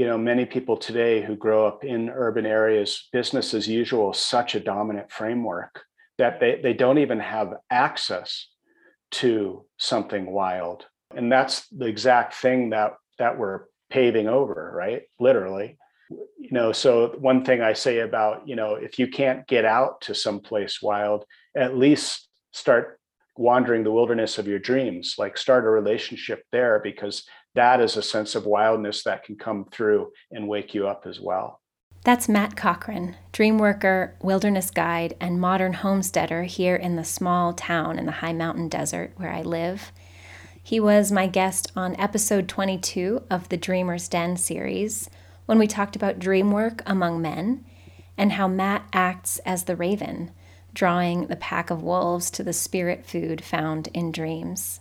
you know many people today who grow up in urban areas business as usual is such a dominant framework that they, they don't even have access to something wild. And that's the exact thing that that we're paving over right? Literally. You know so one thing i say about you know if you can't get out to someplace wild at least start wandering the wilderness of your dreams like start a relationship there because that is a sense of wildness that can come through and wake you up as well that's matt cochran dream worker wilderness guide and modern homesteader here in the small town in the high mountain desert where i live he was my guest on episode 22 of the dreamer's den series when we talked about dream work among men and how matt acts as the raven drawing the pack of wolves to the spirit food found in dreams.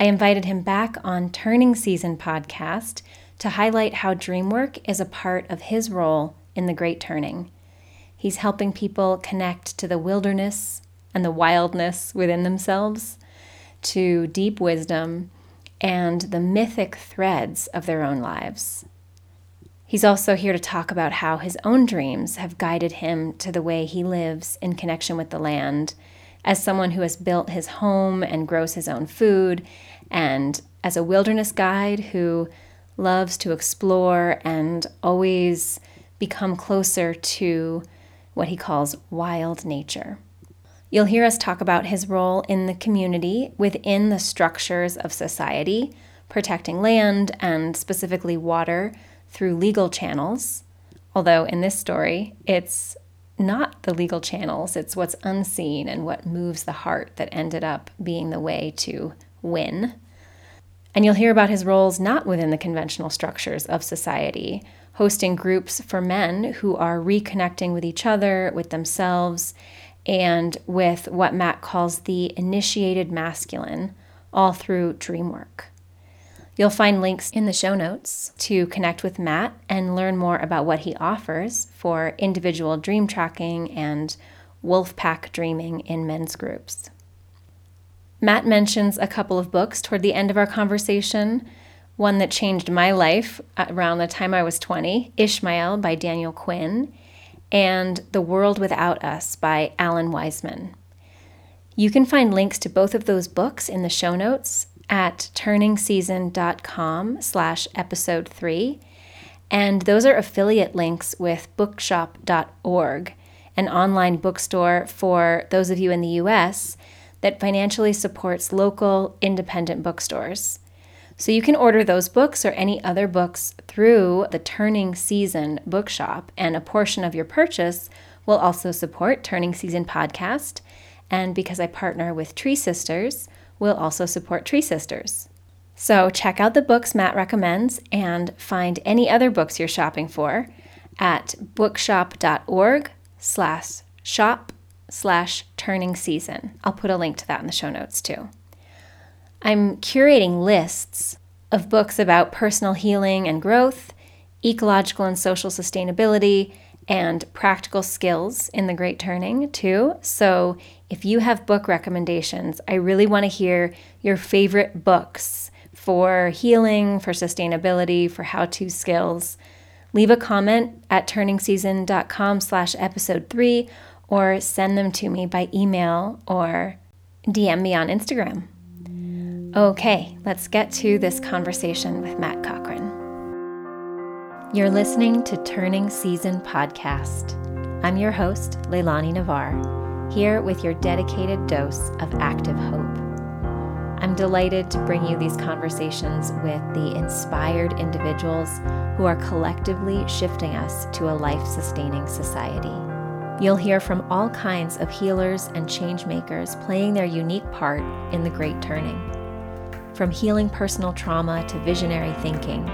I invited him back on Turning Season podcast to highlight how dream work is a part of his role in the Great Turning. He's helping people connect to the wilderness and the wildness within themselves, to deep wisdom, and the mythic threads of their own lives. He's also here to talk about how his own dreams have guided him to the way he lives in connection with the land as someone who has built his home and grows his own food, and as a wilderness guide who loves to explore and always become closer to what he calls wild nature. You'll hear us talk about his role in the community within the structures of society, protecting land and specifically water through legal channels, although in this story, it's not the legal channels, it's what's unseen and what moves the heart that ended up being the way to win. And you'll hear about his roles not within the conventional structures of society, hosting groups for men who are reconnecting with each other, with themselves, and with what Matt calls the initiated masculine, all through dream work. You'll find links in the show notes to connect with Matt and learn more about what he offers for individual dream tracking and wolf pack dreaming in men's groups. Matt mentions a couple of books toward the end of our conversation. One that changed my life around the time I was 20, Ishmael by Daniel Quinn, and The World Without Us by Alan Weisman. You can find links to both of those books in the show notes, at turningseason.com slash episode 3. And those are affiliate links with bookshop.org, an online bookstore for those of you in the US that financially supports local independent bookstores. So you can order those books or any other books through the Turning Season bookshop, and a portion of your purchase will also support Turning Season podcast. And because I partner with Tree Sisters, will also support Tree Sisters. So check out the books Matt recommends and find any other books you're shopping for at bookshop.org slash shop slash turning season. I'll put a link to that in the show notes too. I'm curating lists of books about personal healing and growth, ecological and social sustainability, and practical skills in the Great Turning too. So if you have book recommendations, I really want to hear your favorite books for healing, for sustainability, for how-to skills. Leave a comment at turningseason.com slash episode three or send them to me by email or DM me on Instagram. Okay, let's get to this conversation with Matt Cochran. You're listening to Turning Season Podcast. I'm your host, Leilani Navar here with your dedicated dose of active hope. I'm delighted to bring you these conversations with the inspired individuals who are collectively shifting us to a life sustaining society. You'll hear from all kinds of healers and change makers playing their unique part in the Great Turning. From healing personal trauma to visionary thinking,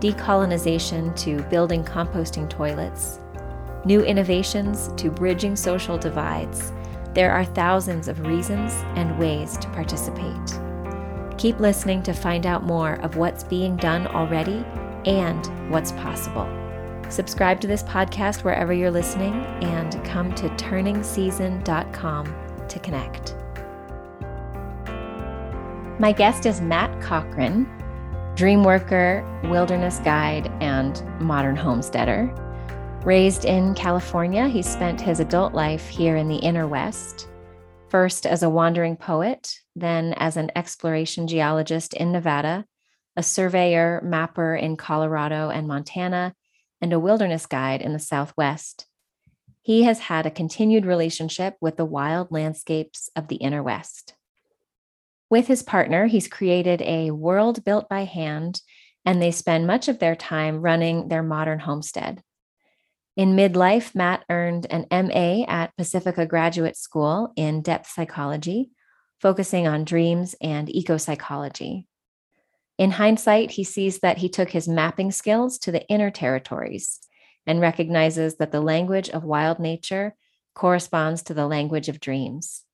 decolonization to building composting toilets, new innovations to bridging social divides, there are thousands of reasons and ways to participate. Keep listening to find out more of what's being done already and what's possible. Subscribe to this podcast wherever you're listening and come to turningseason.com to connect. My guest is Matt Cochran. dream worker, wilderness guide, and modern homesteader. Raised in California, he spent his adult life here in the inner West, first as a wandering poet, then as an exploration geologist in Nevada, a surveyor, mapper in Colorado and Montana, and a wilderness guide in the Southwest. He has had a continued relationship with the wild landscapes of the inner West. With his partner, he's created a world built by hand, and they spend much of their time running their modern homestead. In midlife, Matt earned an MA at Pacifica Graduate School in depth psychology, focusing on dreams and eco psychology. In hindsight, he sees that he took his mapping skills to the inner territories and recognizes that the language of wild nature corresponds to the language of dreams.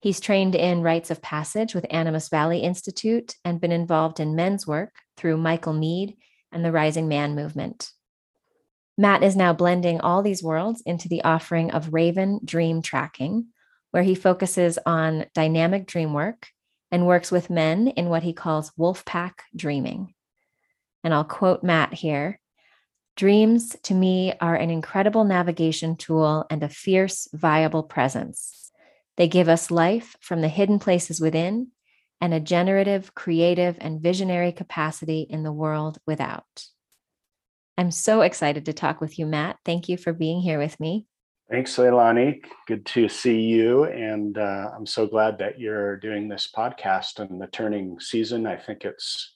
He's trained in rites of passage with Animas Valley Institute and been involved in men's work through Michael Meade and the Rising Man movement. Matt is now blending all these worlds into the offering of Raven Dream Tracking, where he focuses on dynamic dream work and works with men in what he calls wolfpack dreaming. And I'll quote Matt here Dreams to me are an incredible navigation tool and a fierce, viable presence. They give us life from the hidden places within and a generative, creative, and visionary capacity in the world without. I'm so excited to talk with you, Matt. Thank you for being here with me. Thanks, Leilani. Good to see you. And uh, I'm so glad that you're doing this podcast and the turning season. I think it's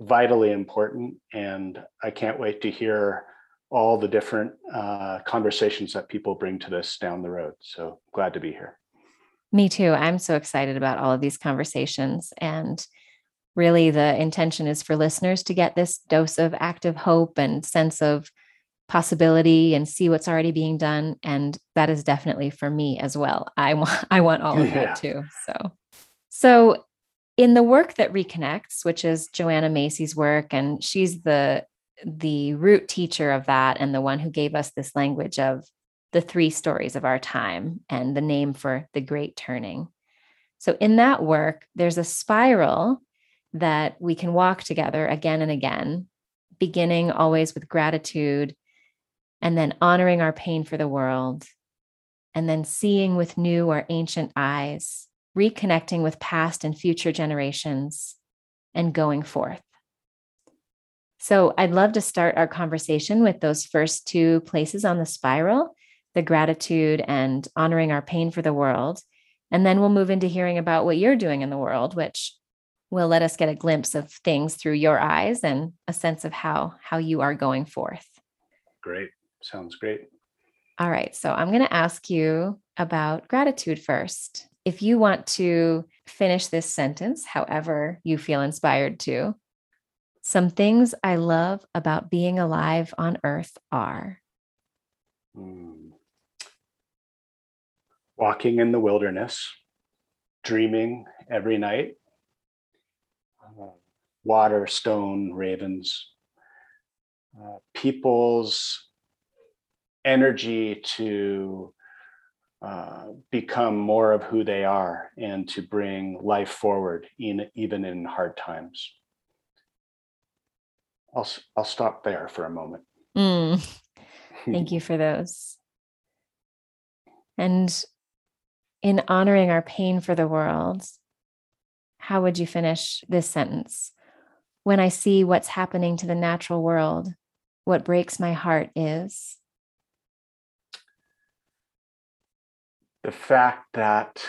vitally important. And I can't wait to hear all the different uh, conversations that people bring to this down the road. So glad to be here. Me too. I'm so excited about all of these conversations. And really, the intention is for listeners to get this dose of active hope and sense of possibility and see what's already being done. And that is definitely for me as well. I want i want all of yeah. that too so. So in the work that reconnects which is joanna macy's work and she's the the root teacher of that and the one who gave us this language of the three stories of our time and the name for the great turning. So in that work there's a spiral that we can walk together again and again beginning always with gratitude and then honoring our pain for the world, and then seeing with new or ancient eyes, reconnecting with past and future generations, and going forth. So, I'd love to start our conversation with those first two places on the spiral the gratitude and honoring our pain for the world. And then we'll move into hearing about what you're doing in the world, which will let us get a glimpse of things through your eyes and a sense of how how you are going forth. Great. Sounds great. All right. So I'm going to ask you about gratitude first. If you want to finish this sentence, however you feel inspired to, some things I love about being alive on earth are mm. walking in the wilderness, dreaming every night, water, stone, ravens, uh, people's energy to uh, become more of who they are and to bring life forward in even in hard times. I'll I'll stop there for a moment. Mm. Thank you for those. And in honoring our pain for the world, how would you finish this sentence? When I see what's happening to the natural world, what breaks my heart is. The fact that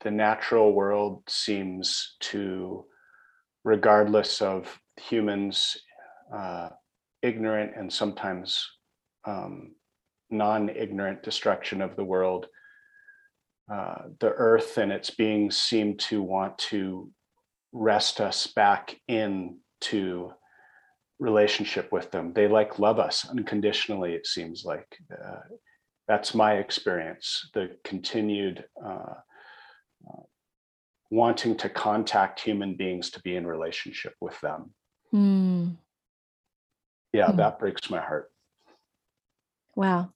the natural world seems to, regardless of humans' uh, ignorant and sometimes um, non ignorant destruction of the world, uh, the earth and its beings seem to want to rest us back into relationship with them. They like love us unconditionally, it seems like. Uh, that's my experience the continued uh, uh, wanting to contact human beings to be in relationship with them mm. yeah mm. that breaks my heart wow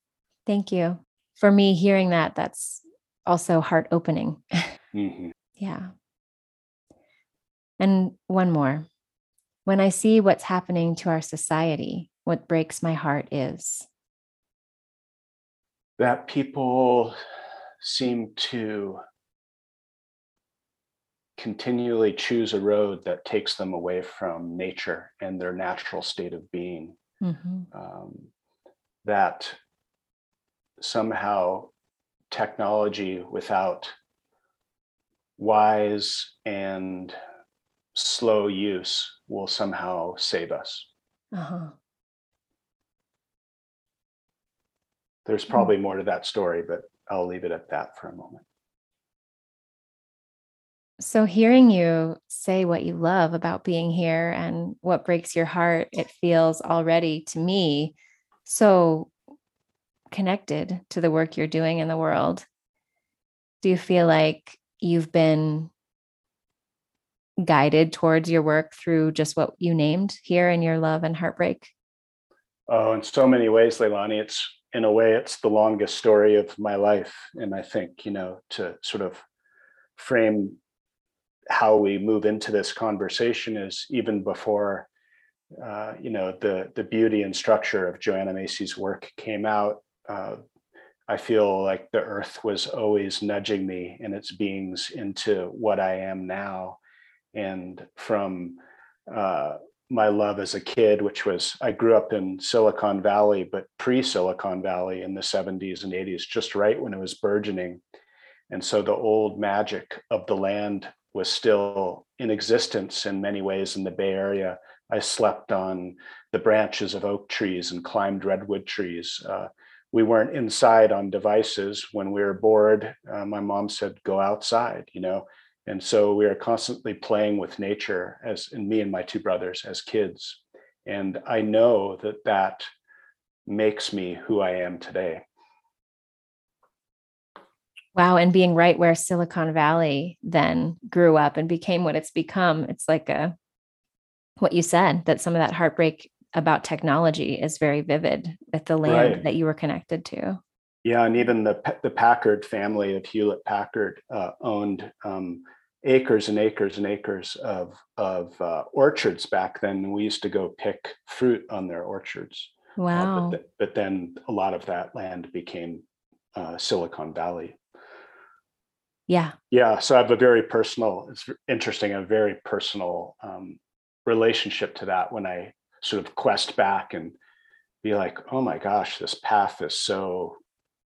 thank you for me hearing that that's also heart opening mm-hmm. yeah And one more. When I see what's happening to our society, what breaks my heart is that people seem to continually choose a road that takes them away from nature and their natural state of being. Mm-hmm. Um, that somehow technology without wise and slow use will somehow save us. Uh-huh. There's hmm. probably more to that story, but I'll leave it at that for a moment. So, hearing you say what you love about being here and what breaks your heart, it feels already to me so connected to the work you're doing in the world. Do you feel like you've been guided towards your work through just what you named here in your love and heartbreak? Oh, in so many ways, Leilani. It's in a way, it's the longest story of my life. And I think, you know, to sort of frame how we move into this conversation is even before uh, you know the the beauty and structure of Joanna Macy's work came out. Uh, I feel like the earth was always nudging me and its beings into what I am now, and from uh, my love as a kid, which was I grew up in Silicon Valley, but pre Silicon Valley in the 70s and 80s, just right when it was burgeoning. And so the old magic of the land was still in existence in many ways in the Bay Area. I slept on the branches of oak trees and climbed redwood trees. Uh, we weren't inside on devices. When we were bored, uh, my mom said, go outside, you know, and so we are constantly playing with nature as and me and my two brothers as kids. And i know that that makes me who i am today. Wow and being right where silicon valley then grew up and became what it's become it's like a what you said that some of that heartbreak about technology is very vivid with the land right. that you were connected to yeah, and even the the Packard family of Hewlett Packard uh, owned um, acres and acres and acres of of uh, orchards back then. We used to go pick fruit on their orchards. Wow! Uh, but, th- but, then a lot of that land became uh, Silicon Valley. Yeah. Yeah. So I have a very personal. It's interesting. A very personal um, relationship to that when I sort of quest back and be like, oh my gosh, this path is so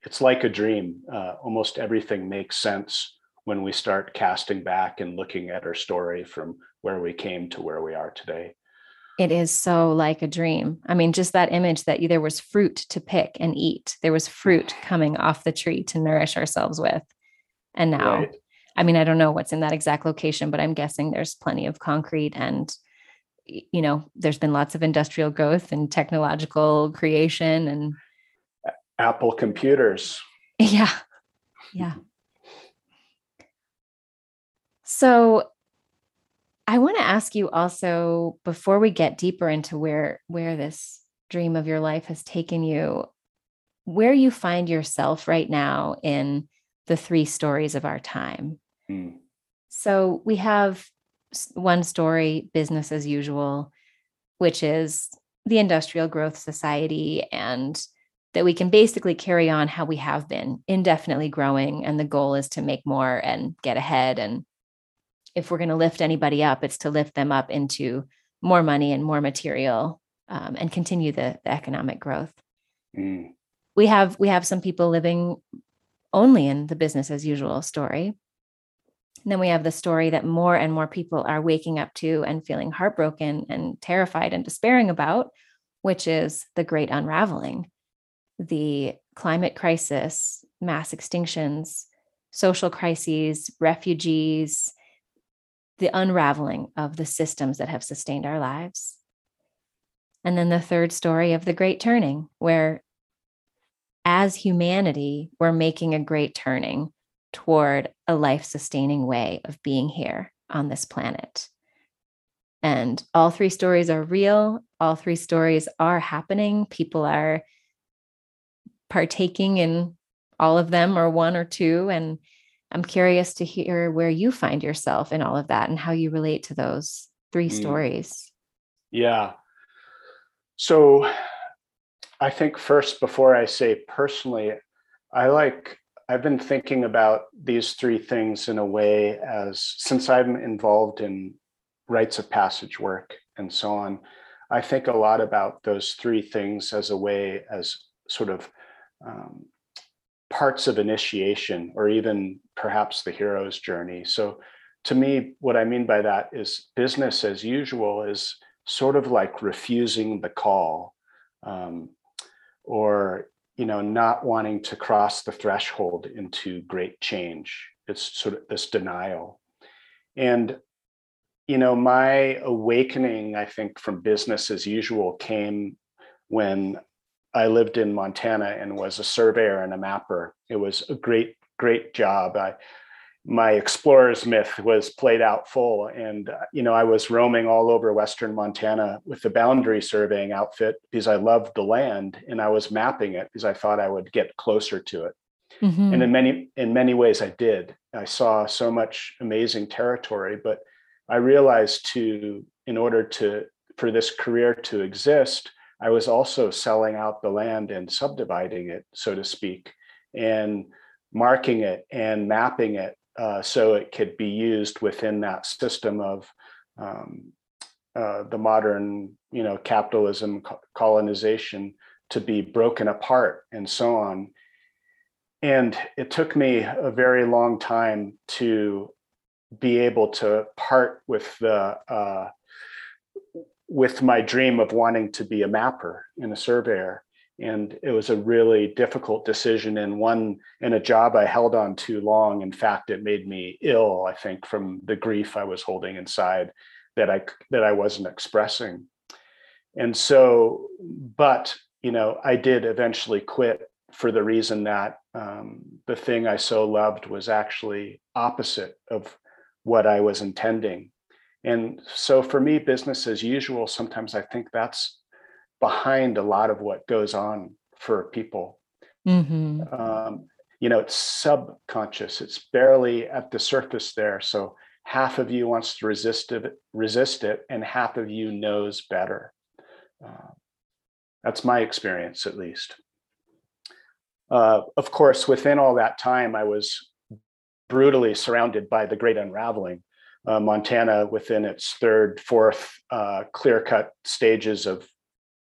it's like a dream. Uh, almost everything makes sense when we start casting back and looking at our story from where we came to where we are today. It is so like a dream. I mean, just that image that there was fruit to pick and eat. There was fruit coming off the tree to nourish ourselves with. And now, right. I mean, I don't know what's in that exact location, but I'm guessing there's plenty of concrete and you know, there's been lots of industrial growth and technological creation and Apple computers. Yeah. Yeah. So I want to ask you also before we get deeper into where where this dream of your life has taken you, where you find yourself right now in the three stories of our time. Mm. So we have one story, business as usual, which is the industrial growth society and that we can basically carry on how we have been indefinitely growing and the goal is to make more and get ahead. And if we're going to lift anybody up it's to lift them up into more money and more material um, and continue the, the economic growth. Mm. we have we have some people living only in the business as usual story. And then we have the story that more and more people are waking up to and feeling heartbroken and terrified and despairing about which is the great unraveling the climate crisis, mass extinctions, social crises, refugees, the unraveling of the systems that have sustained our lives. And then the third story of the great turning, where as humanity, we're making a great turning toward a life sustaining way of being here on this planet. And all three stories are real. All three stories are happening. People are partaking in all of them or one or two and I'm curious to hear where you find yourself in all of that and how you relate to those three mm. stories. Yeah. So I think first, before I say personally, I like, I've been thinking about these three things in a way as since I'm involved in rites of passage work and so on, I think a lot about those three things as a way, as sort of um, parts of initiation or even perhaps the hero's journey. So to me, what I mean by that is business as usual is sort of like refusing the call um, or you know not wanting to cross the threshold into great change it's sort of this denial and you know my awakening i think from business as usual came when I lived in Montana and was a surveyor and a mapper. It was a great, great job. I, my explorer's myth was played out full, and uh, you know I was roaming all over Western Montana with the boundary surveying outfit because I loved the land, and I was mapping it because I thought I would get closer to it. Mm-hmm. And in many in many ways, I did. I saw so much amazing territory, but I realized to in order to for this career to exist, I was also selling out the land and subdividing it, so to speak, and marking it and mapping it uh, so it could be used within that system of um, uh, the modern, you know, capitalism, colonization to be broken apart and so on. And it took me a very long time to be able to part with the uh, with my dream of wanting to be a mapper and a surveyor. And it was a really difficult decision and one in a job I held on too long. In fact, it made me ill, I think, from the grief I was holding inside that I that I wasn't expressing. And so, but you know, I did eventually quit for the reason that um, the thing I so loved was actually opposite of what I was intending. And so for me, business as usual, sometimes I think that's behind a lot of what goes on for people. Mm-hmm. Um, you know, it's subconscious, it's barely at the surface there. So half of you wants to resist it, resist it, and half of you knows better. Uh, that's my experience, at least. Uh, of course, within all that time, I was brutally surrounded by the great unraveling uh, Montana within its third, fourth uh, clear cut stages of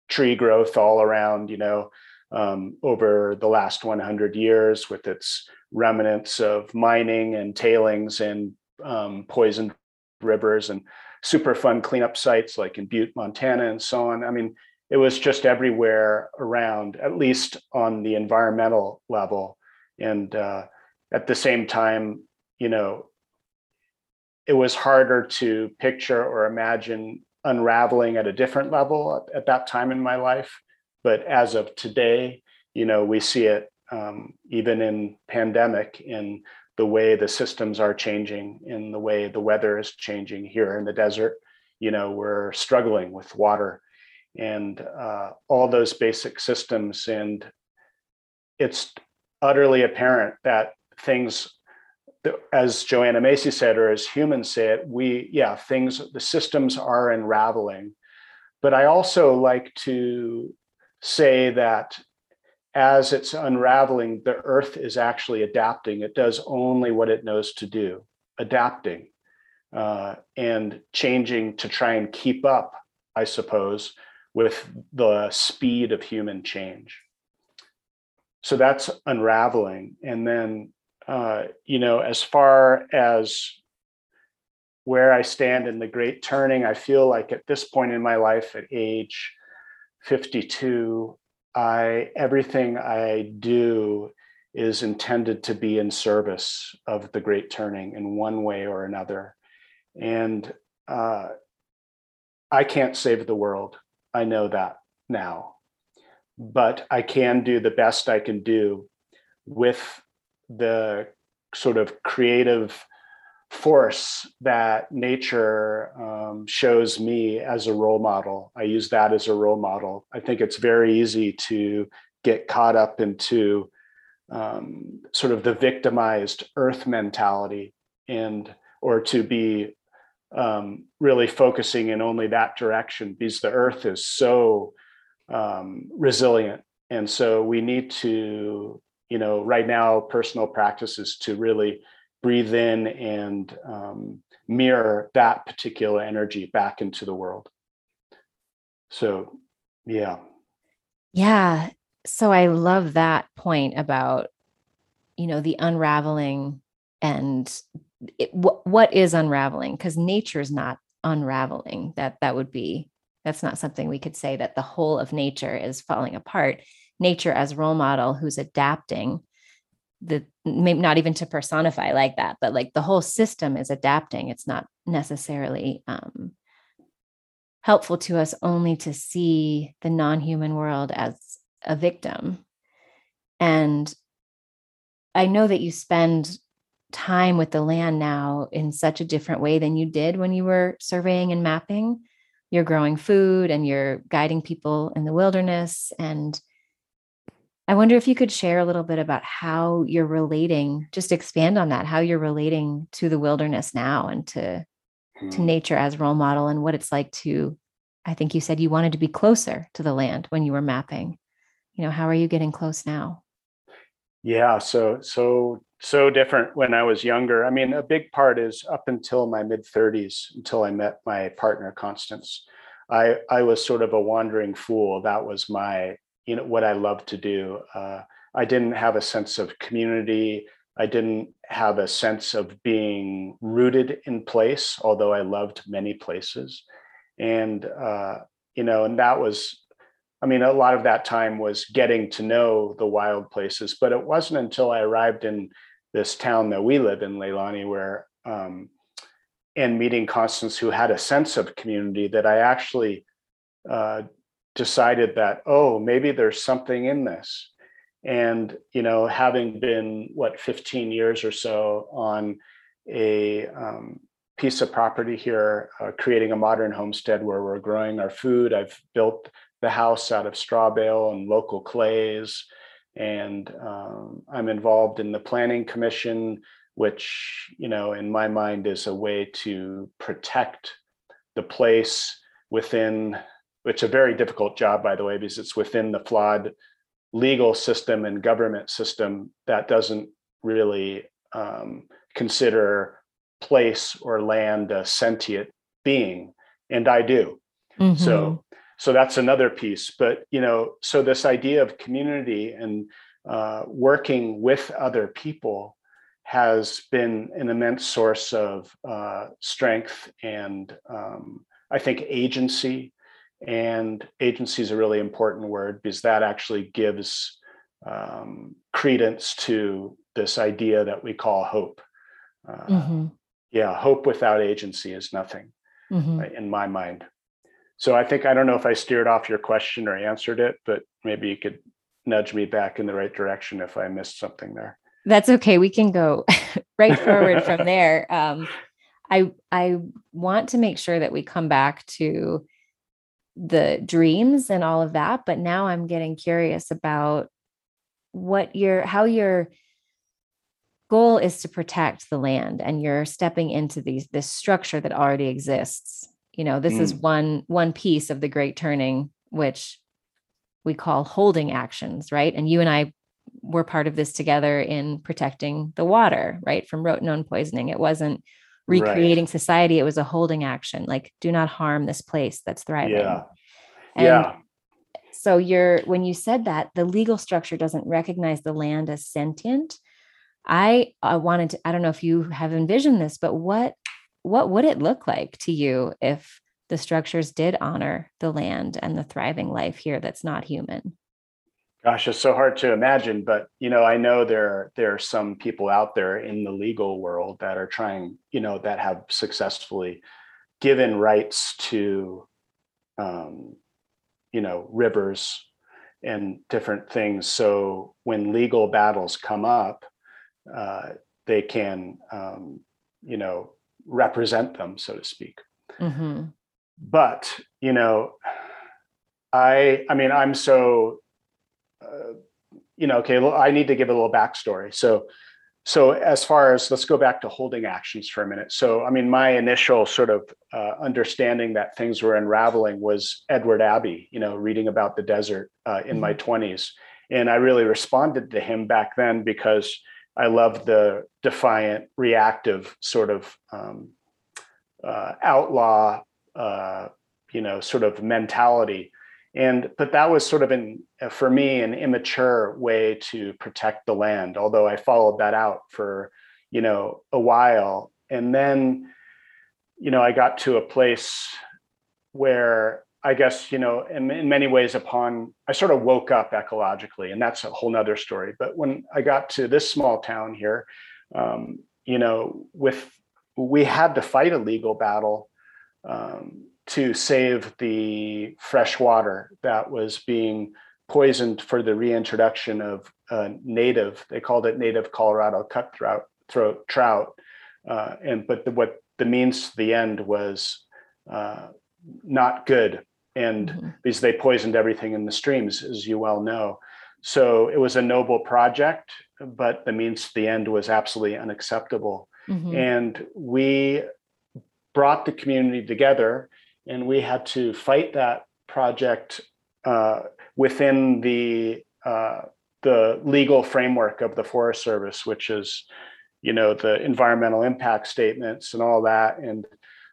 tree growth all around, you know, um, over the last 100 years with its remnants of mining and tailings and um, poisoned rivers and Superfund cleanup sites like in Butte, Montana, and so on. I mean, it was just everywhere around, at least on the environmental level. And uh, at the same time, you know, it was harder to picture or imagine unraveling at a different level at, at that time in my life. But as of today, you know, we see it um, even in pandemic in the way the systems are changing, in the way the weather is changing here in the desert. You know, we're struggling with water and uh, all those basic systems. And it's utterly apparent that things as Joanna Macy said, or as humans say it, we, yeah, things, the systems are unraveling. But I also like to say that as it's unraveling, the earth is actually adapting. It does only what it knows to do, adapting uh, and changing to try and keep up, I suppose, with the speed of human change. So that's unraveling. And then uh, you know, as far as where I stand in the great turning, I feel like at this point in my life, at age 52, I everything I do is intended to be in service of the great turning in one way or another. And uh, I can't save the world. I know that now. But I can do the best I can do with the sort of creative force that nature um, shows me as a role model. I use that as a role model. I think it's very easy to get caught up into um, sort of the victimized earth mentality and or to be um, really focusing in only that direction because the earth is so um, resilient and so we need to you know right now personal practices to really breathe in and um, mirror that particular energy back into the world. So yeah. Yeah. So i love that point about you know the unraveling and it, wh- what is unraveling? Because nature is not unraveling. That that would be that's not something we could say that the whole of nature is falling apart nature as role model who's adapting the maybe not even to personify like that but like the whole system is adapting. It's not necessarily um, helpful to us only to see the non-human world as a victim. And i know that you spend time with the land now in such a different way than you did when you were surveying and mapping. You're growing food and you're guiding people in the wilderness and I wonder if you could share a little bit about how you're relating, just expand on that, how you're relating to the wilderness now and to hmm. to nature as role model and what it's like to I think you said you wanted to be closer to the land when you were mapping. You know, how are you getting close now? Yeah, so so so different when I was younger. I mean, a big part is up until my mid 30s until I met my partner Constance. I I was sort of a wandering fool. That was my you know what I love to do. Uh, I didn't have a sense of community. I didn't have a sense of being rooted in place, although I loved many places. And uh, you know, and that was, I mean, a lot of that time was getting to know the wild places. But it wasn't until I arrived in this town that we live in, Leilani, where um, and meeting Constance, who had a sense of community, that I actually uh, decided that oh maybe there's something in this. And you know having been what 15 years or so on a um, piece of property here uh, creating a modern homestead where we're growing our food i've built the house out of straw bale and local clays. And um, i'm involved in the planning commission which you know in my mind is a way to protect the place within it's a very difficult job, by the way, because it's within the flawed legal system and government system that doesn't really um, consider place or land a sentient being, and I do. Mm-hmm. So, so that's another piece. But you know, so this idea of community and uh, working with other people has been an immense source of uh, strength and um, I think agency and agency is a really important word because that actually gives um, credence to this idea that we call hope. Uh, mm-hmm. Yeah, hope without agency is nothing mm-hmm. uh, in my mind. So I think I don't know if I steered off your question or answered it, but maybe you could nudge me back in the right direction if I missed something there. That's okay. We can go right forward from there. Um, I I want to make sure that we come back to the dreams and all of that but now i'm getting curious about what your how your goal is to protect the land and you're stepping into these this structure that already exists. You know this mm. is one one piece of the great turning which we call holding actions right? And you and i were part of this together in protecting the water right from rotenone poisoning. It wasn't recreating right. society it was a holding action like do not harm this place that's thriving. Yeah. And yeah. so you're when you said that the legal structure doesn't recognize the land as sentient. I i wanted to i don't know if you have envisioned this but what what would it look like to you if the structures did honor the land and the thriving life here that's not human Gosh, it's so hard to imagine, but you know, I know there there are some people out there in the legal world that are trying, you know, that have successfully given rights to, um, you know, rivers and different things. So when legal battles come up, uh, they can, um, you know, represent them, so to speak. Mm-hmm. But you know, I I mean, I'm so you know, okay, I need to give a little backstory. So, so as far as let's go back to holding actions for a minute. So, I mean, my initial sort of uh, understanding that things were unraveling was Edward Abbey, you know, reading about the desert uh, in mm-hmm. my 20s. And I really responded to him back then because I loved the defiant, reactive sort of um, uh, outlaw, uh, you know, sort of mentality and but that was sort of an uh, for me an immature way to protect the land although i followed that out for you know a while. And then you know i got to a place where i guess you know in, in many ways upon i sort of woke up ecologically and that's a whole nother story. But when i got to this small town here um, you know with we had to fight a legal battle um, to save the fresh water that was being poisoned for the reintroduction of uh, native, they called it native Colorado cutthroat throat trout. Uh, and but the, what the means to the end was uh, not good. And mm-hmm. because they poisoned everything in the streams, as you well know. So it was a noble project, but the means to the end was absolutely unacceptable. Mm-hmm. And we brought the community together and we had to fight that project uh, within the uh, the legal framework of the Forest Service, which is, you know, the environmental impact statements and all that. And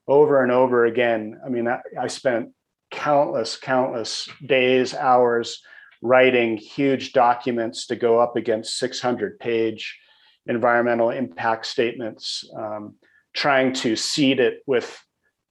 over and over again, I mean, I, I spent countless, countless days, hours writing huge documents to go up against 600 page environmental impact statements, um, trying to seed it with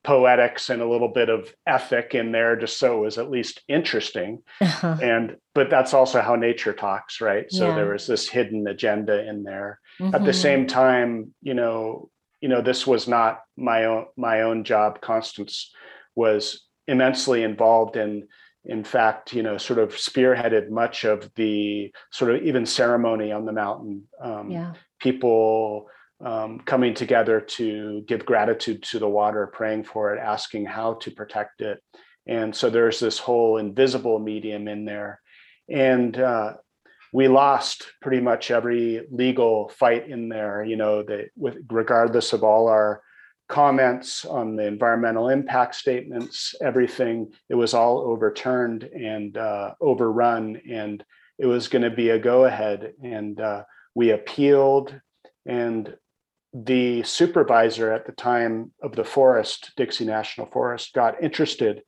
poetics and a little bit of ethic in there just so it was at least interesting uh-huh. and but that's also how nature talks right so yeah. there was this hidden agenda in there mm-hmm. at the mm-hmm. same time you know you know this was not my own my own job constance was immensely involved in in fact you know sort of spearheaded much of the sort of even ceremony on the mountain um, yeah. people um, coming together to give gratitude to the water, praying for it, asking how to protect it. And so there's this whole invisible medium in there. And uh, we lost pretty much every legal fight in there, you know, that with regardless of all our comments on the environmental impact statements, everything, it was all overturned and uh, overrun. And it was going to be a go ahead. And uh, we appealed and the supervisor at the time of the forest, Dixie National Forest, got interested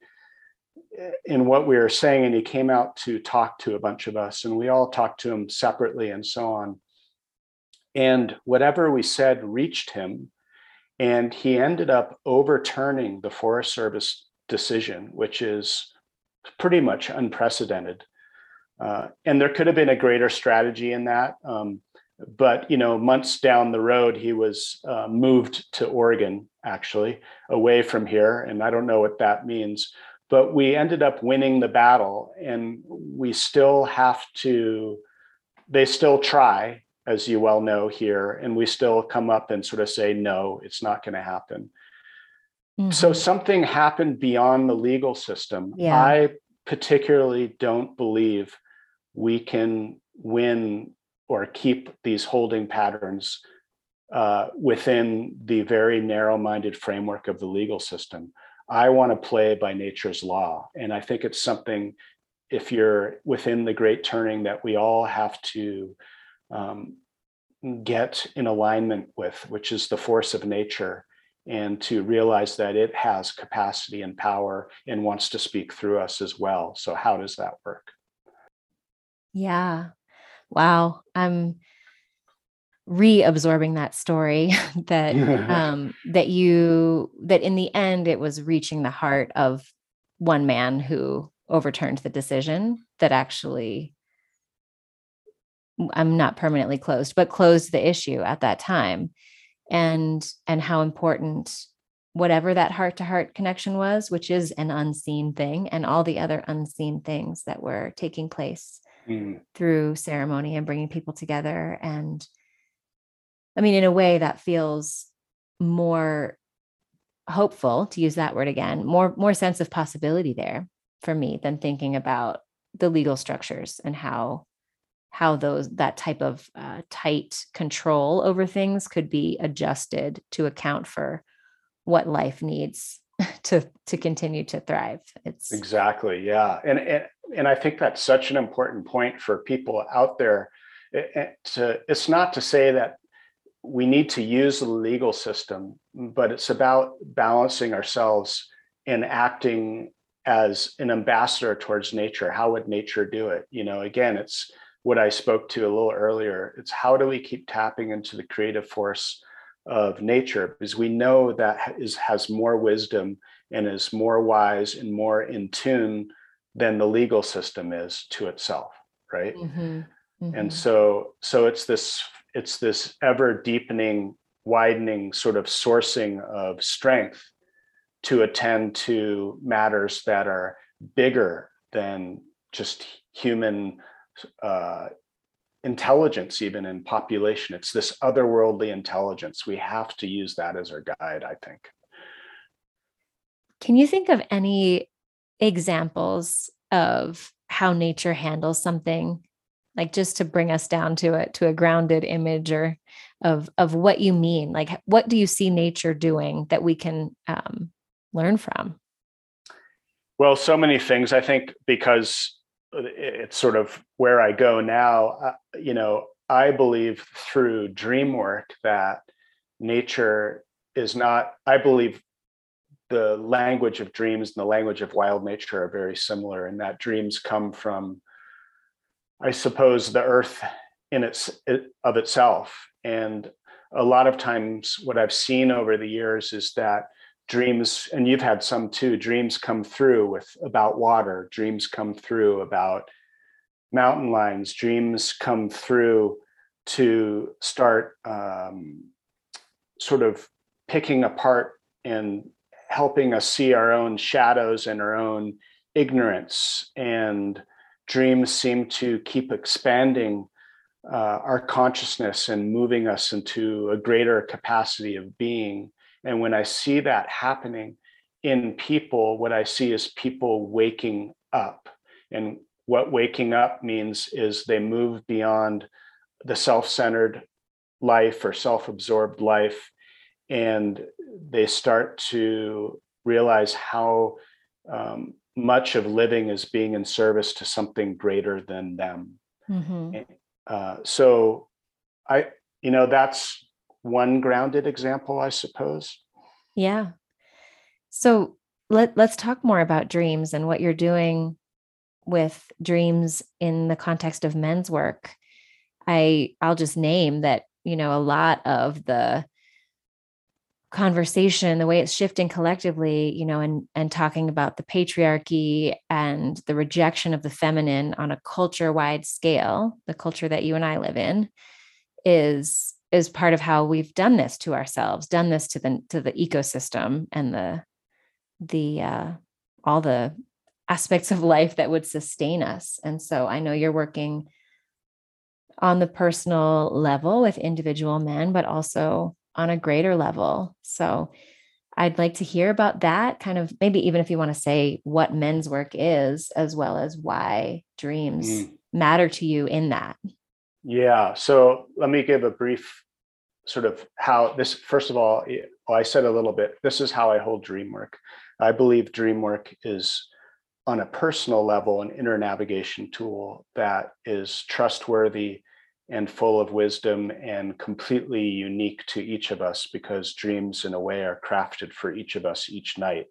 in what we were saying and he came out to talk to a bunch of us and we all talked to him separately and so on. And whatever we said reached him and he ended up overturning the Forest Service decision, which is pretty much unprecedented. Uh, and there could have been a greater strategy in that. Um, but you know months down the road he was uh, moved to oregon actually away from here and i don't know what that means but we ended up winning the battle and we still have to they still try as you well know here and we still come up and sort of say no it's not going to happen mm-hmm. so something happened beyond the legal system yeah. i particularly don't believe we can win or keep these holding patterns uh, within the very narrow-minded framework of the legal system. I want to play by nature's law, and I think it's something. If you're within the great turning, that we all have to um, get in alignment with, which is the force of nature, and to realize that it has capacity and power and wants to speak through us as well. So, how does that work? Yeah, wow, I'm reabsorbing that story that um that you that in the end it was reaching the heart of one man who overturned the decision that actually I'm not permanently closed, but closed the issue at that time. And and how important whatever that heart to heart connection was, which is an unseen thing, and all the other unseen things that were taking place mm. through ceremony and bringing people together. And I mean, in a way that feels more hopeful to use that word again, more, more sense of possibility there for me than thinking about the legal structures and how how those that type of uh, tight control over things could be adjusted to account for what life needs to to continue to thrive it's exactly yeah and and, and i think that's such an important point for people out there. It, to, it's not to say that we need to use the legal system but it's about balancing ourselves and acting as an ambassador towards nature. How would nature do it? You know again it's what i spoke to a little earlier. It's how do we keep tapping into the creative force of nature? Because we know that is has more wisdom and is more wise and more in tune than the legal system is to itself right mm-hmm. Mm-hmm. and so so it's this it's this ever deepening widening sort of sourcing of strength to attend to matters that are bigger than just human uh, intelligence even in population it's this otherworldly intelligence we have to use that as our guide i think can you think of any examples of how nature handles something like just to bring us down to it to a grounded image or of of what you mean like what do you see nature doing that we can um, learn from well so many things i think because it's sort of where I go now. Uh, you know, I believe through dream work that nature is not, I believe the language of dreams and the language of wild nature are very similar, and that dreams come from, I suppose, the earth in its it, of itself. And a lot of times, what I've seen over the years is that dreams and you've had some too dreams come through with about water dreams come through about mountain lines dreams come through to start um, sort of picking apart and helping us see our own shadows and our own ignorance and dreams seem to keep expanding uh, our consciousness and moving us into a greater capacity of being and when I see that happening in people, what I see is people waking up. And what waking up means is they move beyond the self centered life or self absorbed life. And they start to realize how um, much of living is being in service to something greater than them. Mm-hmm. Uh, so I, you know, that's one grounded example, I suppose. Yeah. So let let's talk more about dreams and what you're doing with dreams in the context of men's work. I I'll just name that, you know, a lot of the conversation the way it's shifting collectively you know and and talking about the patriarchy and the rejection of the feminine on a culture wide scale the culture that you and I live in is is part of how we've done this to ourselves, done this to the to the ecosystem and the the uh, all the aspects of life that would sustain us. And so I know you're working on the personal level with individual men, but also on a greater level. So I'd like to hear about that kind of maybe even if you want to say what men's work is, as well as why dreams mm. matter to you in that. Yeah. So let me give a brief sort of how this, first of all, oh, I said a little bit, this is how I hold dream work. I believe dream work is on a personal level an inner navigation tool that is trustworthy and full of wisdom and completely unique to each of us because dreams in a way are crafted for each of us each night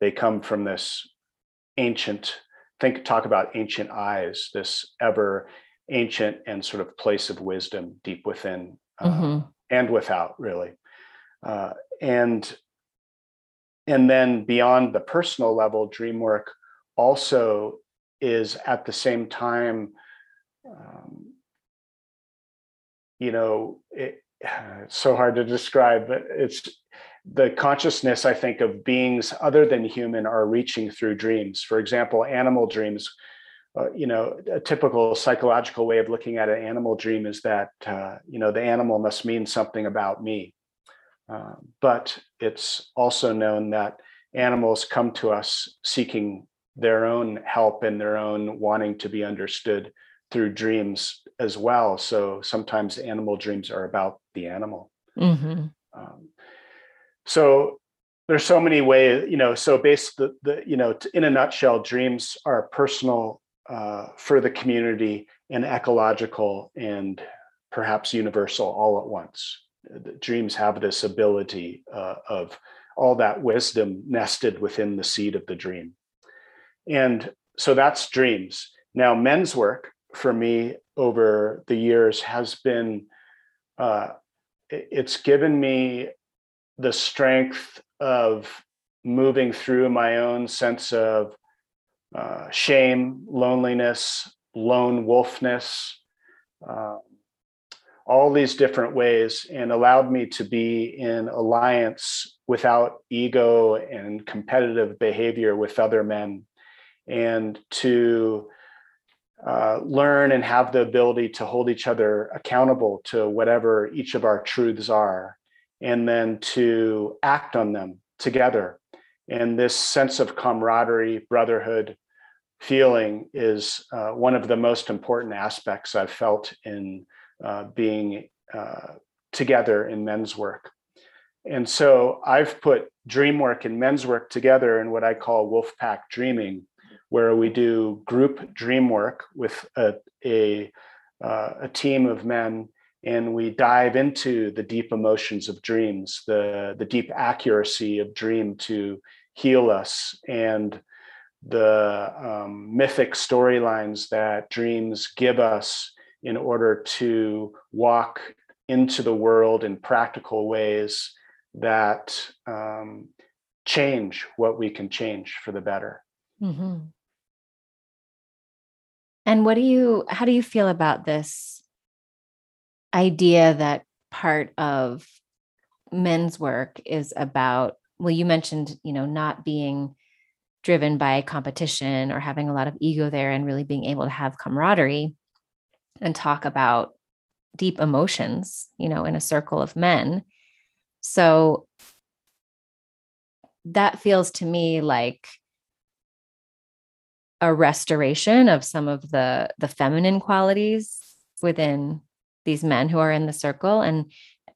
they come from this ancient think talk about ancient eyes this ever ancient and sort of place of wisdom deep within uh, mm-hmm. and without really uh, and and then beyond the personal level dream work also is at the same time um, you know it, it's so hard to describe but it's the consciousness i think of beings other than human are reaching through dreams for example animal dreams uh, you know, a typical psychological way of looking at an animal dream is that, uh, you know, the animal must mean something about me. Uh, but it's also known that animals come to us seeking their own help and their own wanting to be understood through dreams as well. So sometimes animal dreams are about the animal. Mm-hmm. Um, so there's so many ways, you know. So basically, the, the you know, in a nutshell, dreams are personal uh, for the community and ecological and perhaps universal all at once. The dreams have this ability uh, of all that wisdom nested within the seed of the dream. And so that's dreams. Now, men's work for me over the years has been, uh, it's given me the strength of moving through my own sense of uh, shame, loneliness, lone wolfness, uh, all these different ways, and allowed me to be in alliance without ego and competitive behavior with other men, and to uh, learn and have the ability to hold each other accountable to whatever each of our truths are, and then to act on them together. And this sense of camaraderie, brotherhood, feeling is uh, one of the most important aspects I've felt in uh, being uh, together in men's work. And so I've put dream work and men's work together in what I call Wolfpack Dreaming, where we do group dream work with a, a, uh, a team of men and we dive into the deep emotions of dreams, the, the deep accuracy of dream to heal us and the um, mythic storylines that dreams give us in order to walk into the world in practical ways that um, change what we can change for the better. Mm-hmm. And what do you, how do you feel about this idea that part of men's work is about, well, you mentioned, you know, not being driven by competition or having a lot of ego there and really being able to have camaraderie and talk about deep emotions, you know, in a circle of men. So that feels to me like a restoration of some of the the feminine qualities within these men who are in the circle and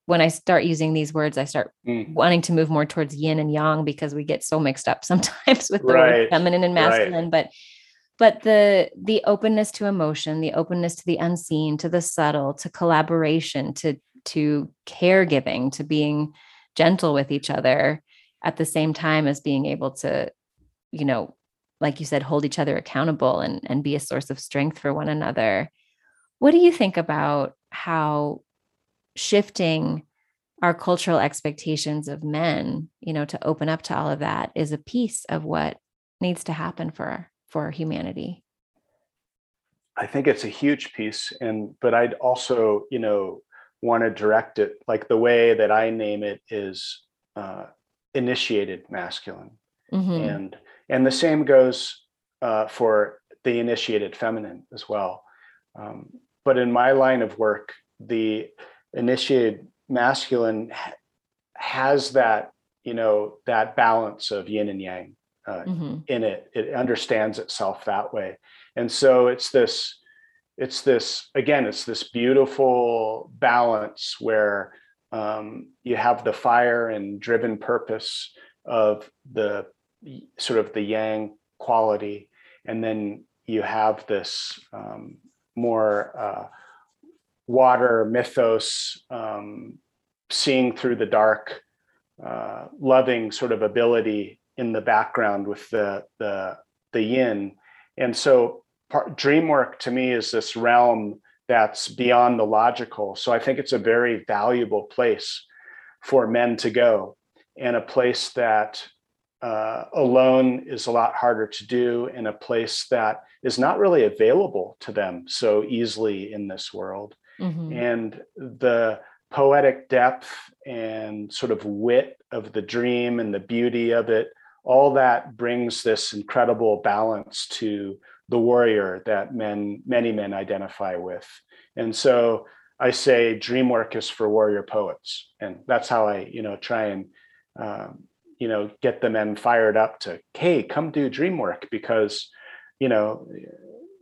when I start using these words, I start mm. wanting to move more towards yin and yang because we get so mixed up sometimes with the right. feminine and masculine. Right. But but the the openness to emotion, the openness to the unseen, to the subtle, to collaboration, to to caregiving, to being gentle with each other at the same time as being able to, you know, like you said, hold each other accountable and, and be a source of strength for one another. What do you think about how shifting our cultural expectations of men you know to open up to all of that is a piece of what needs to happen for for humanity i think it's a huge piece and but i'd also you know want to direct it like the way that i name it is uh, initiated masculine mm-hmm. and and the same goes uh, for the initiated feminine as well. Um, but in my line of work the initiated masculine has that you know that balance of yin and yang uh, mm-hmm. in it. It understands itself that way. And so it's this it's this again it's this beautiful balance where um, you have the fire and driven purpose of the sort of the yang quality and then you have this um, more uh, water mythos, um, seeing through the dark, uh, loving sort of ability in the background with the the the yin, and so part, dream work to me is this realm that's beyond the logical. So I think it's a very valuable place for men to go, and a place that uh, alone is a lot harder to do, in a place that is not really available to them so easily in this world. Mm-hmm. and the poetic depth and sort of wit of the dream and the beauty of it all that brings this incredible balance to the warrior that men many men identify with. And so i say dream work is for warrior poets. And that's how i you know try and um, you know get the men fired up to hey come do dream work because you know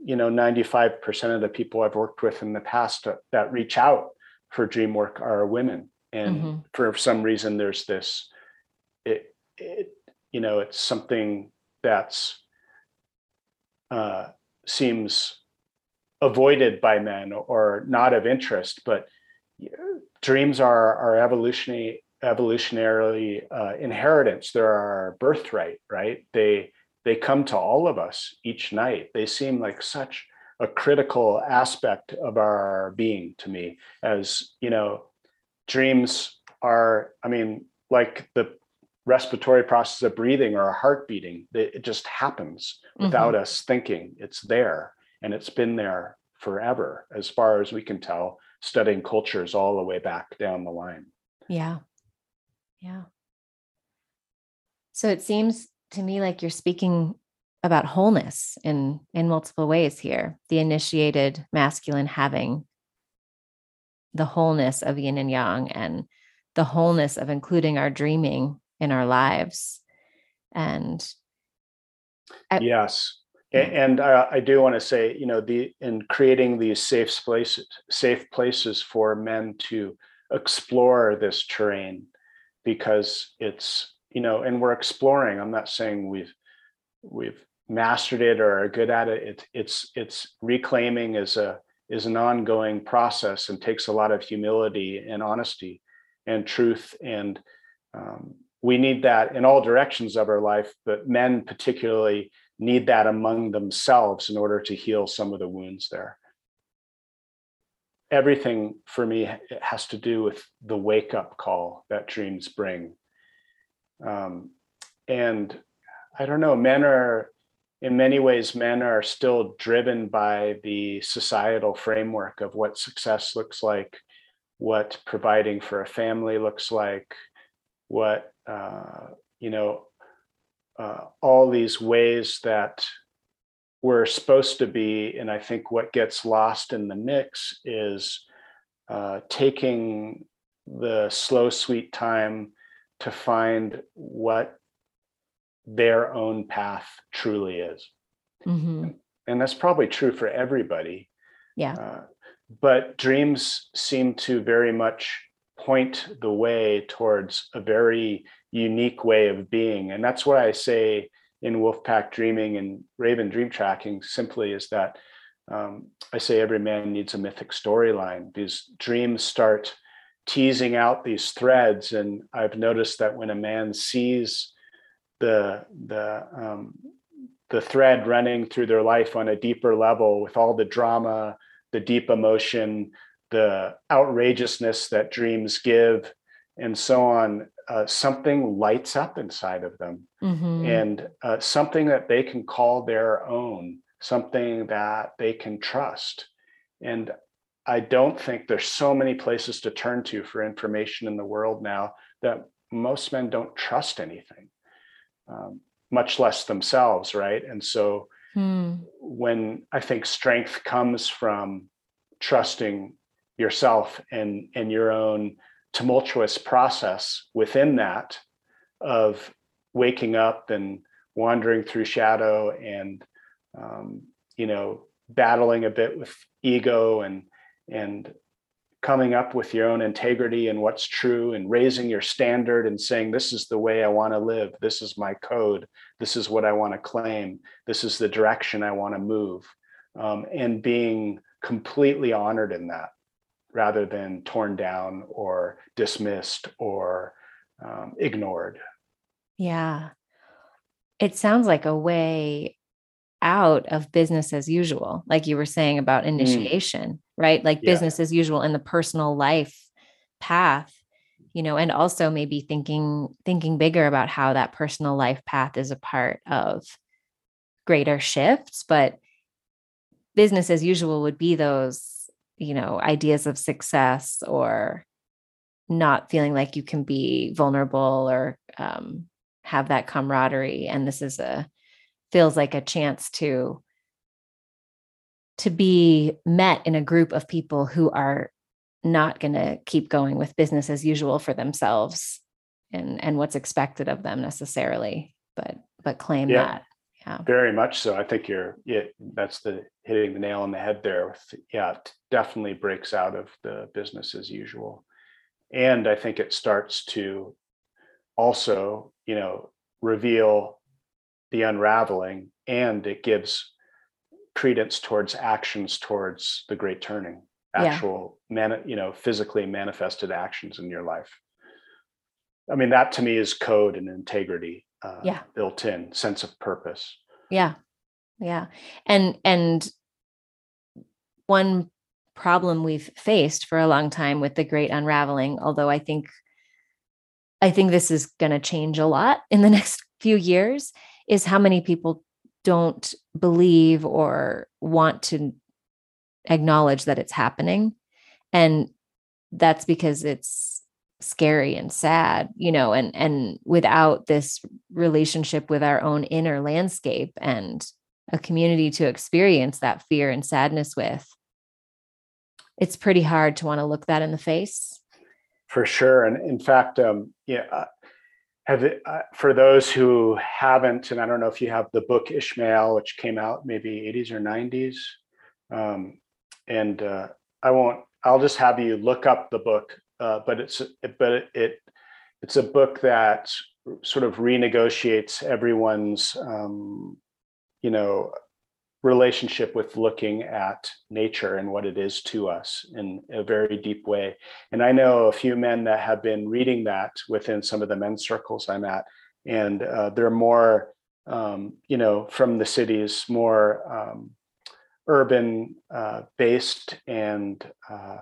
you know 95% of the people i've worked with in the past that reach out for dream work are women and mm-hmm. for some reason there's this it, it you know it's something that's uh, seems avoided by men or not of interest but dreams are are evolutionary evolutionarily uh, inheritance. They're our birthright right? They they come to all of us each night. They seem like such a critical aspect of our being to me as you know dreams are i mean like the respiratory process of breathing or a heart beating it just happens without mm-hmm. us thinking. It's there and it's been there forever as far as we can tell studying cultures all the way back down the line. Yeah yeah. So it seems to me like you're speaking about wholeness in in multiple ways here the initiated masculine having the wholeness of yin and yang and the wholeness of including our dreaming in our lives. And I, yes. And uh, i do want to say you know the in creating these safe places safe places for men to explore this terrain because it's you know and we're exploring i'm not saying we've we've mastered it or are good at it. it it's it's reclaiming is a is an ongoing process and takes a lot of humility and honesty and truth and um, we need that in all directions of our life but men particularly need that among themselves in order to heal some of the wounds there everything for me has to do with the wake up call that dreams bring. Um, and i don't know men are in many ways, men are still driven by the societal framework of what success looks like, what providing for a family looks like, what, uh, you know, uh, all these ways that we're supposed to be. And I think what gets lost in the mix is uh, taking the slow, sweet time to find what their own path truly is. Mm-hmm. And, that's probably true for everybody. Yeah. Uh, but dreams seem to very much point the way towards a very unique way of being. And that's why I say in Wolfpack Dreaming and Raven Dream Tracking simply is that um, I say every man needs a mythic storyline. These dreams start teasing out these threads. And I've noticed that when a man sees the the um, the thread running through their life on a deeper level with all the drama, the deep emotion, the outrageousness that dreams give, and so on. Uh, something lights up inside of them, mm-hmm. and uh, something that they can call their own, something that they can trust. And I don't think there's so many places to turn to for information in the world now that most men don't trust anything um, much less themselves, right? And so hmm. when I think strength comes from trusting yourself and and your own tumultuous process within that of waking up and wandering through shadow and um, you know battling a bit with ego and and coming up with your own integrity and what's true and raising your standard and saying this is the way i want to live. This is my code. This is what i want to claim. This is the direction i want to move. Um, and being completely honored in that rather than torn down or dismissed or um, ignored yeah it sounds like a way out of business as usual like you were saying about mm. initiation mm. right like yeah. business as usual in the personal life path you know and also maybe thinking thinking bigger about how that personal life path is a part of greater shifts but business as usual would be those you know ideas of success or not feeling like you can be vulnerable or um, have that camaraderie and this is a feels like a chance to to be met in a group of people who are not going to keep going with business as usual for themselves and and what's expected of them necessarily but but claim yeah, that yeah. Very much so. I think you're it, that's the hitting the nail on the head there with yeah it definitely breaks out of the business as usual. And i think it starts to also you know reveal the unraveling and it gives credence towards actions towards the great turning actual yeah. man you know physically manifested actions in your life. I mean that to me is code and integrity uh, yeah. built in sense of purpose. Yeah. Yeah. And and one problem we've faced for a long time with the great unraveling although i think i think this is going to change a lot in the next few years is how many people don't believe or want to acknowledge that it's happening. And that's because it's scary and sad you know and and without this relationship with our own inner landscape and a community to experience that fear and sadness with it's pretty hard to want to look that in the face. For sure and in fact um yeah uh, have it, uh, for those who haven't and i don't know if you have the book ishmael which came out maybe 80s or 90s um, and uh, i won't i'll just have you look up the book uh, but it's but it, it, it's a book that sort of renegotiates everyone's um, you know relationship with looking at nature and what it is to us in a very deep way. And I know a few men that have been reading that within some of the men's circles I'm at, and uh, they're more, um, you know, from the cities, more um, urban uh, based, and uh,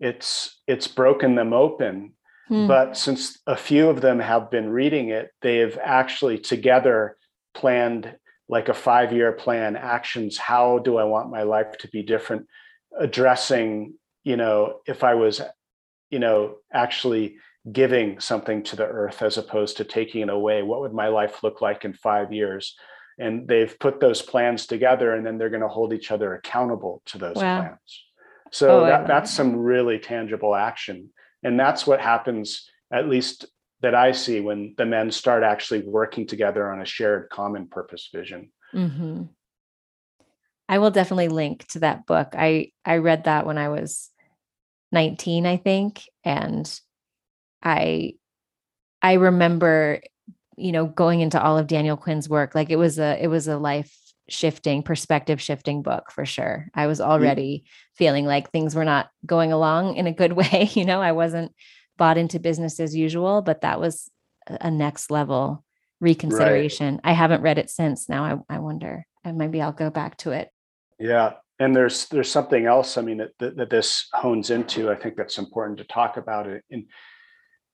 it's it's broken them open. Hmm. But since a few of them have been reading it, they've actually together planned like a five year plan actions how do i want my life to be different addressing you know if i was you know actually giving something to the earth as opposed to taking it away what would my life look like in five years and they've put those plans together and then they're going to hold each other accountable to those wow. plans so oh, that, that's some really tangible action and that's what happens at least that I see when the men start actually working together on a shared common purpose vision. Mm-hmm. I will definitely link to that book. I I read that when I was 19, I think, and I I remember you know going into all of Daniel Quinn's work like it was a it was a life shifting perspective shifting book for sure. I was already mm-hmm. feeling like things were not going along in a good way, you know, I wasn't bought into business as usual, but that was a next level reconsideration. Right. I haven't read it since. Now I, I wonder, and maybe I'll go back to it. Yeah. And there's there's something else. I mean that, that, that this hones into. I think that's important to talk about it. And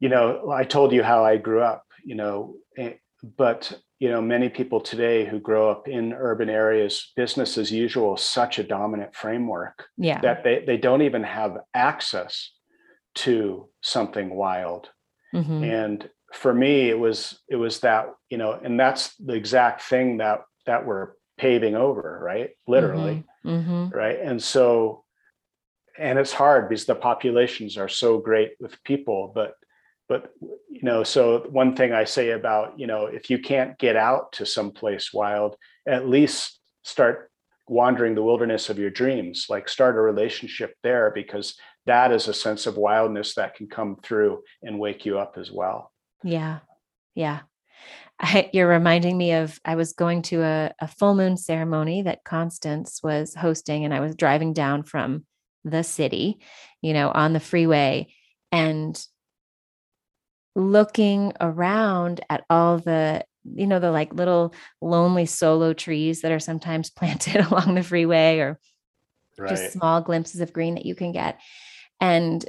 you know, I told you how I grew up. You know, eh, but you know, many people today who grow up in urban areas, business as usual, such a dominant framework yeah. that they they don't even have access to something wild mm-hmm. and for me it was it was that you know and that's the exact thing that that we're paving over right literally mm-hmm. Mm-hmm. right and so and it's hard because the populations are so great with people but but you know so one thing i say about you know if you can't get out to some place wild at least start wandering the wilderness of your dreams like start a relationship there because that is a sense of wildness that can come through and wake you up as well. Yeah yeah. I, you're reminding me of i was going to a, a full moon ceremony that constance was hosting and i was driving down from the city you know on the freeway and looking around at all the you know the like little lonely solo trees that are sometimes planted along the freeway or right. just small glimpses of green that you can get and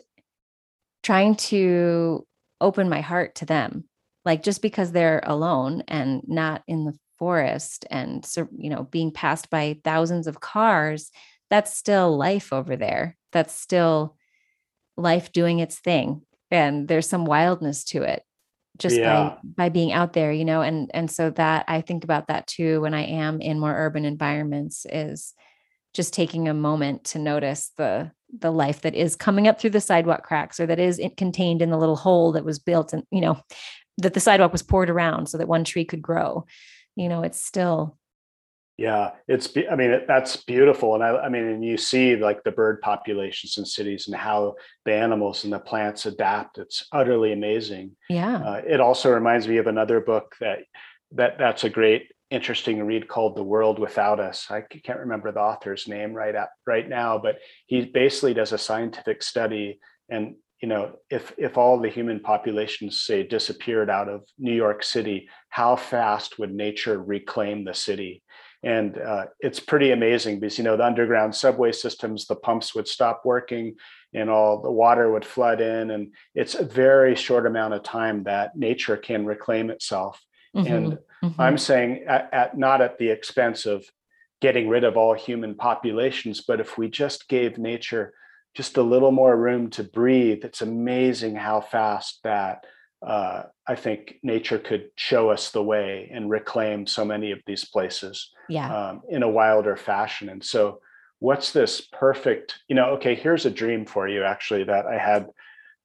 trying to open my heart to them like just because they're alone and not in the forest and you know being passed by thousands of cars that's still life over there that's still life doing its thing and there's some wildness to it just yeah. by by being out there you know and and so that i think about that too when i am in more urban environments is just taking a moment to notice the the life that is coming up through the sidewalk cracks or that is contained in the little hole that was built and you know that the sidewalk was poured around so that one tree could grow you know it's still Yeah, it's, I mean, it- that's beautiful. And I, I mean, and you see like the bird populations in cities and how the animals and the plants adapt. It's utterly amazing. Yeah. Uh, it also reminds me of another book that, that, that's a great, interesting read called The World Without Us. I can't remember the author's name right at, right now, but he basically does a scientific study and you know, if if all the human populations say disappeared out of New York City, how fast would nature reclaim the city? And uh, it's pretty amazing because you know the underground subway systems, the pumps would stop working, and all the water would flood in, and it's a very short amount of time that nature can reclaim itself. Mhm, And mhm. I'm saying at, at not at the expense of getting rid of all human populations, but if we just gave nature just a little more room to breathe, it's amazing how fast that uh, I think nature could show us the way and reclaim so many of these places yeah. um, in a wilder fashion. And so, what's this perfect? You know, okay, here's a dream for you actually that I had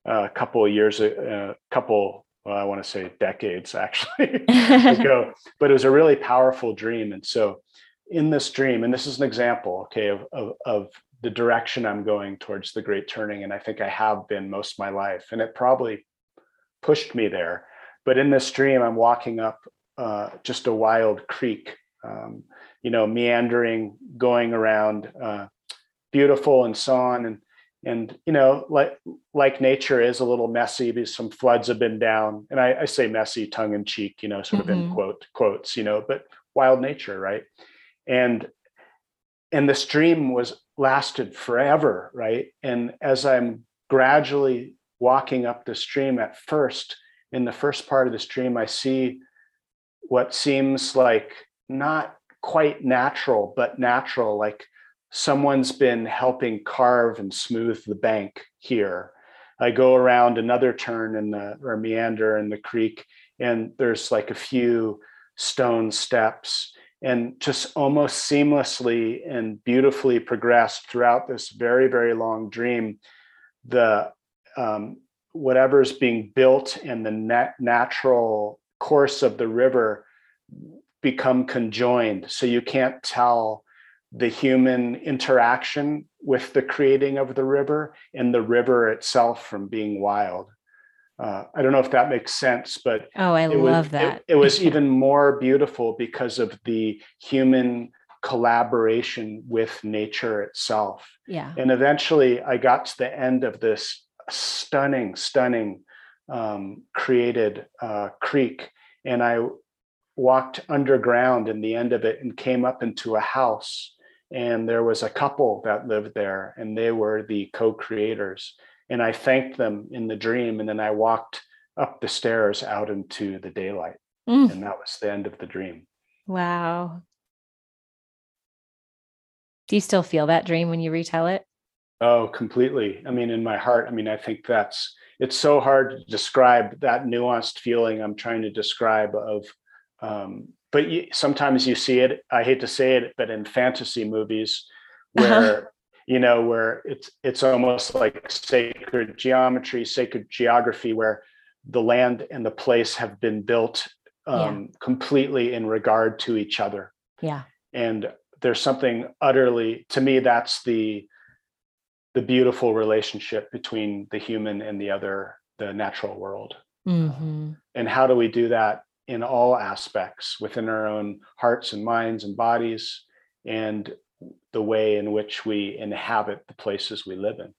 uh, a couple of years, a couple, well, I want to say decades actually ago, but it was a really powerful dream. And so, in this dream, and this is an example, okay, of, of, of the direction I'm going towards the great turning. And I think I have been most of my life. And it probably pushed me there. But in this dream, I'm walking up uh, just a wild creek, um, you know, meandering, going around, uh, beautiful and so on. And and you know, like like nature is a little messy because some floods have been down. And I, I say messy, tongue in cheek, you know, sort of in Mhm. quote quotes, you know, but wild nature, right? And and this dream was lasted forever, right? And as I'm gradually walking up the stream at first, in the first part of the stream, I see what seems like not quite natural, but natural, like someone's been helping carve and smooth the bank here. I go around another turn in the or meander in the creek, and there's like a few stone steps and just almost seamlessly and beautifully progressed throughout this very very long dream the um, whatever's being built and the nat- natural course of the river become conjoined so you can't tell the human interaction with the creating of the river and the river itself from being wild uh, i don't know if that makes sense but oh, I it was, love it- that. It, was even more beautiful because of the human collaboration with nature itself. yeah. And eventually I got to the end of this stunning, stunning um, created uh, creek. And I walked underground in the end of it and came up into a house. And there was a couple that lived there, and they were the co creators. And I thanked them in the dream. And then I walked up the stairs out into the daylight. Mm, And that was the end of the dream. wow. Do you still feel that dream when you retell it? Oh, completely. I mean, in my heart, I mean, I think that's it's so hard to describe that nuanced feeling I'm trying to describe of um, but you, sometimes you see it, I hate to say it, but in fantasy movies where Uh-huh. you know where it's it's almost like sacred geometry, sacred geography where the land and the place have been built Yeah. um, completely in regard to each other Yeah. and there's something utterly to me that's the the beautiful relationship between the human and the other the natural world hmm and how do we do that in all aspects within our own hearts and minds and bodies and the way in which we inhabit the places we live in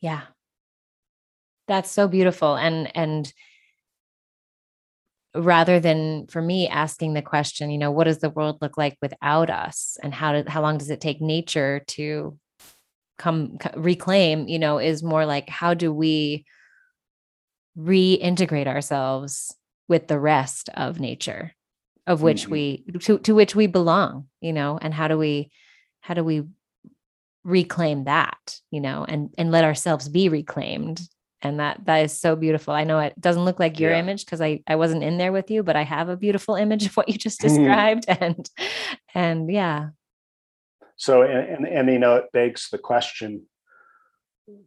Yeah. That's so beautiful. And and rather than for me asking the question, you know, what does the world look like without us? And how did how long does it take nature to come reclaim, you know, is more like how do we reintegrate ourselves with the rest of nature of which Mhm. we to, to which we belong, you know, and how do we how do we reclaim that you know and and let ourselves be reclaimed and that that is so beautiful i know it doesn't look like your Yeah. image because i i wasn't in there with you but i have a beautiful image of what you just described and and yeah so and, and and you know it begs the question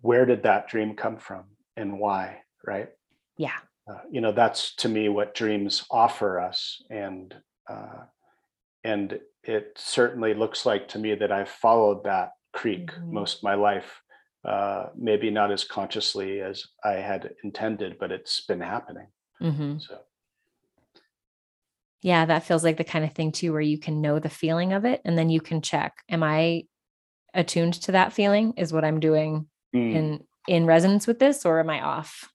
where did that dream come from and why right yeah uh, you know that's to me what dreams offer us and uh, and it certainly looks like to me that I've followed that creek Mhm. most of my life. Uh, maybe not as consciously as I had intended, but it's been happening. hmm So Yeah, that feels like the kind of thing too, where you can know the feeling of it and then you can check, am I attuned to that feeling? Is what I'm doing mm, in in resonance with this or am I off?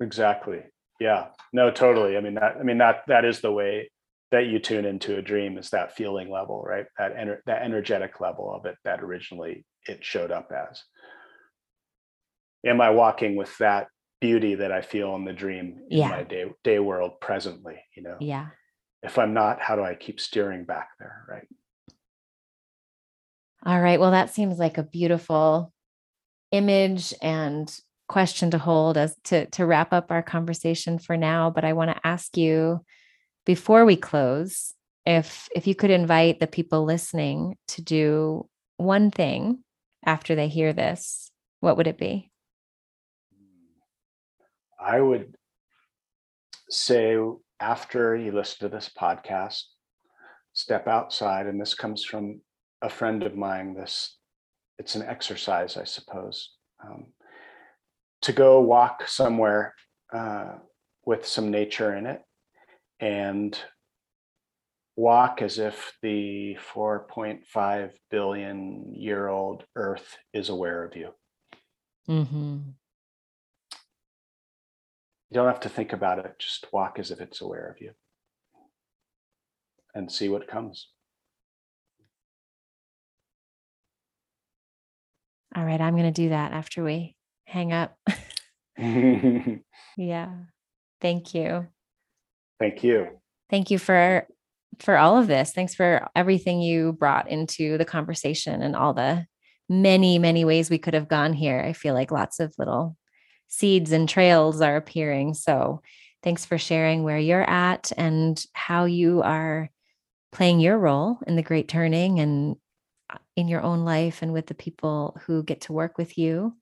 exactly. Yeah. No, totally. I mean that. I mean that. That is the way that you tune into a dream is that feeling level, right? That ener- that energetic level of it that originally it showed up as. Am I walking with that beauty that I feel in the dream in Yeah. my day day world presently? You know, Yeah. If I'm not, how do I keep steering back there? Right. All right. Well, that seems like a beautiful image and question to hold as to to wrap up our conversation for now. But I want to ask you before we close, if if you could invite the people listening to do one thing after they hear this, what would it be? I would say after you listen to this podcast, step outside, and this comes from a friend of mine. This it's an exercise, I suppose, um, to go walk somewhere uh, with some nature in it, and walk as if the 4.5 billion year old Earth is aware of you. Mm-hmm. You don't have to think about it, just walk as if it's aware of you and see what comes. All right, I'm going to do that after we hang up. Yeah. Thank you. Thank you. Thank you for for all of this. Thanks for everything you brought into the conversation and all the many many ways we could have gone here. I feel like lots of little seeds and trails are appearing. So, thanks for sharing where you're at and how you are playing your role in the great turning and uh, in your own life and with the people who get to work with you.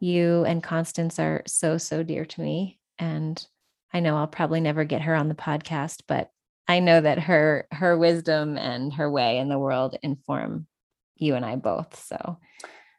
You and Constance are so, so dear to me. And I know I'll probably never get her on the podcast, but I know that her her wisdom and her way in the world inform you and I both. So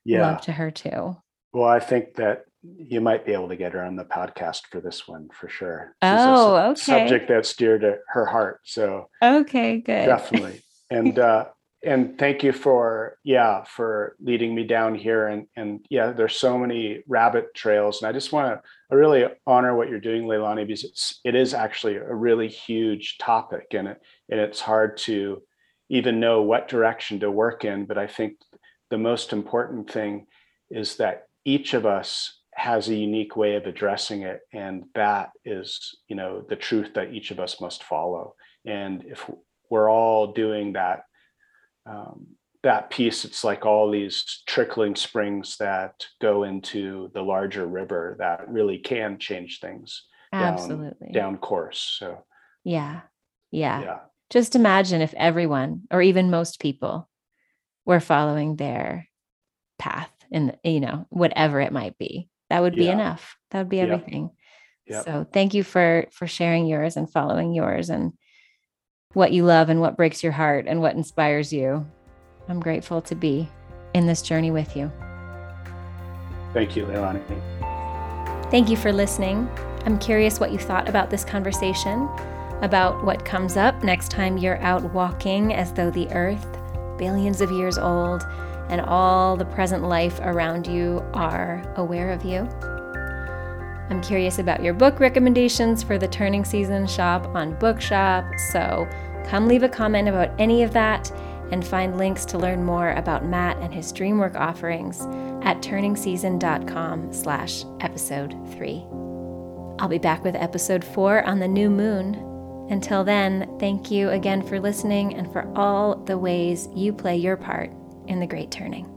Yeah. love to her too. Well, I think that you might be able to get her on the podcast for this one for sure. She's Oh, okay. Subject that's dear to her heart. So Okay, good. definitely. And uh and thank you for yeah for leading me down here and and yeah there's so many rabbit trails and i just want to i really honor what you're doing leilani because it's it is actually a really huge topic and it and it's hard to even know what direction to work in but i think the most important thing is that each of us has a unique way of addressing it and that is you know the truth that each of us must follow and if we're all doing that um, that piece it's like all these trickling springs that go into the larger river that really can change things Absolutely. down course so Yeah. yeah. yeah Just imagine if everyone or even most people were following their path and you know, whatever it might be. That would be Yeah. enough. That would be Yep. everything. Yep. So thank you for for sharing yours and following yours and what you love and what breaks your heart and what inspires you. I'm grateful to be in this journey with you. thank you leilani Thank you for listening. I'm curious what you thought about this conversation, about what comes up next time you're out walking as though the earth, billions of years old, and all the present life around you are aware of you. I'm curious about your book recommendations for the turning season shop on Bookshop, so come leave a comment about any of that and find links to learn more about Matt and his DreamWork offerings at turningseason.com slash episode 3. I'll be back with episode 4 on the new moon. Until then, thank you again for listening and for all the ways you play your part in the great turning.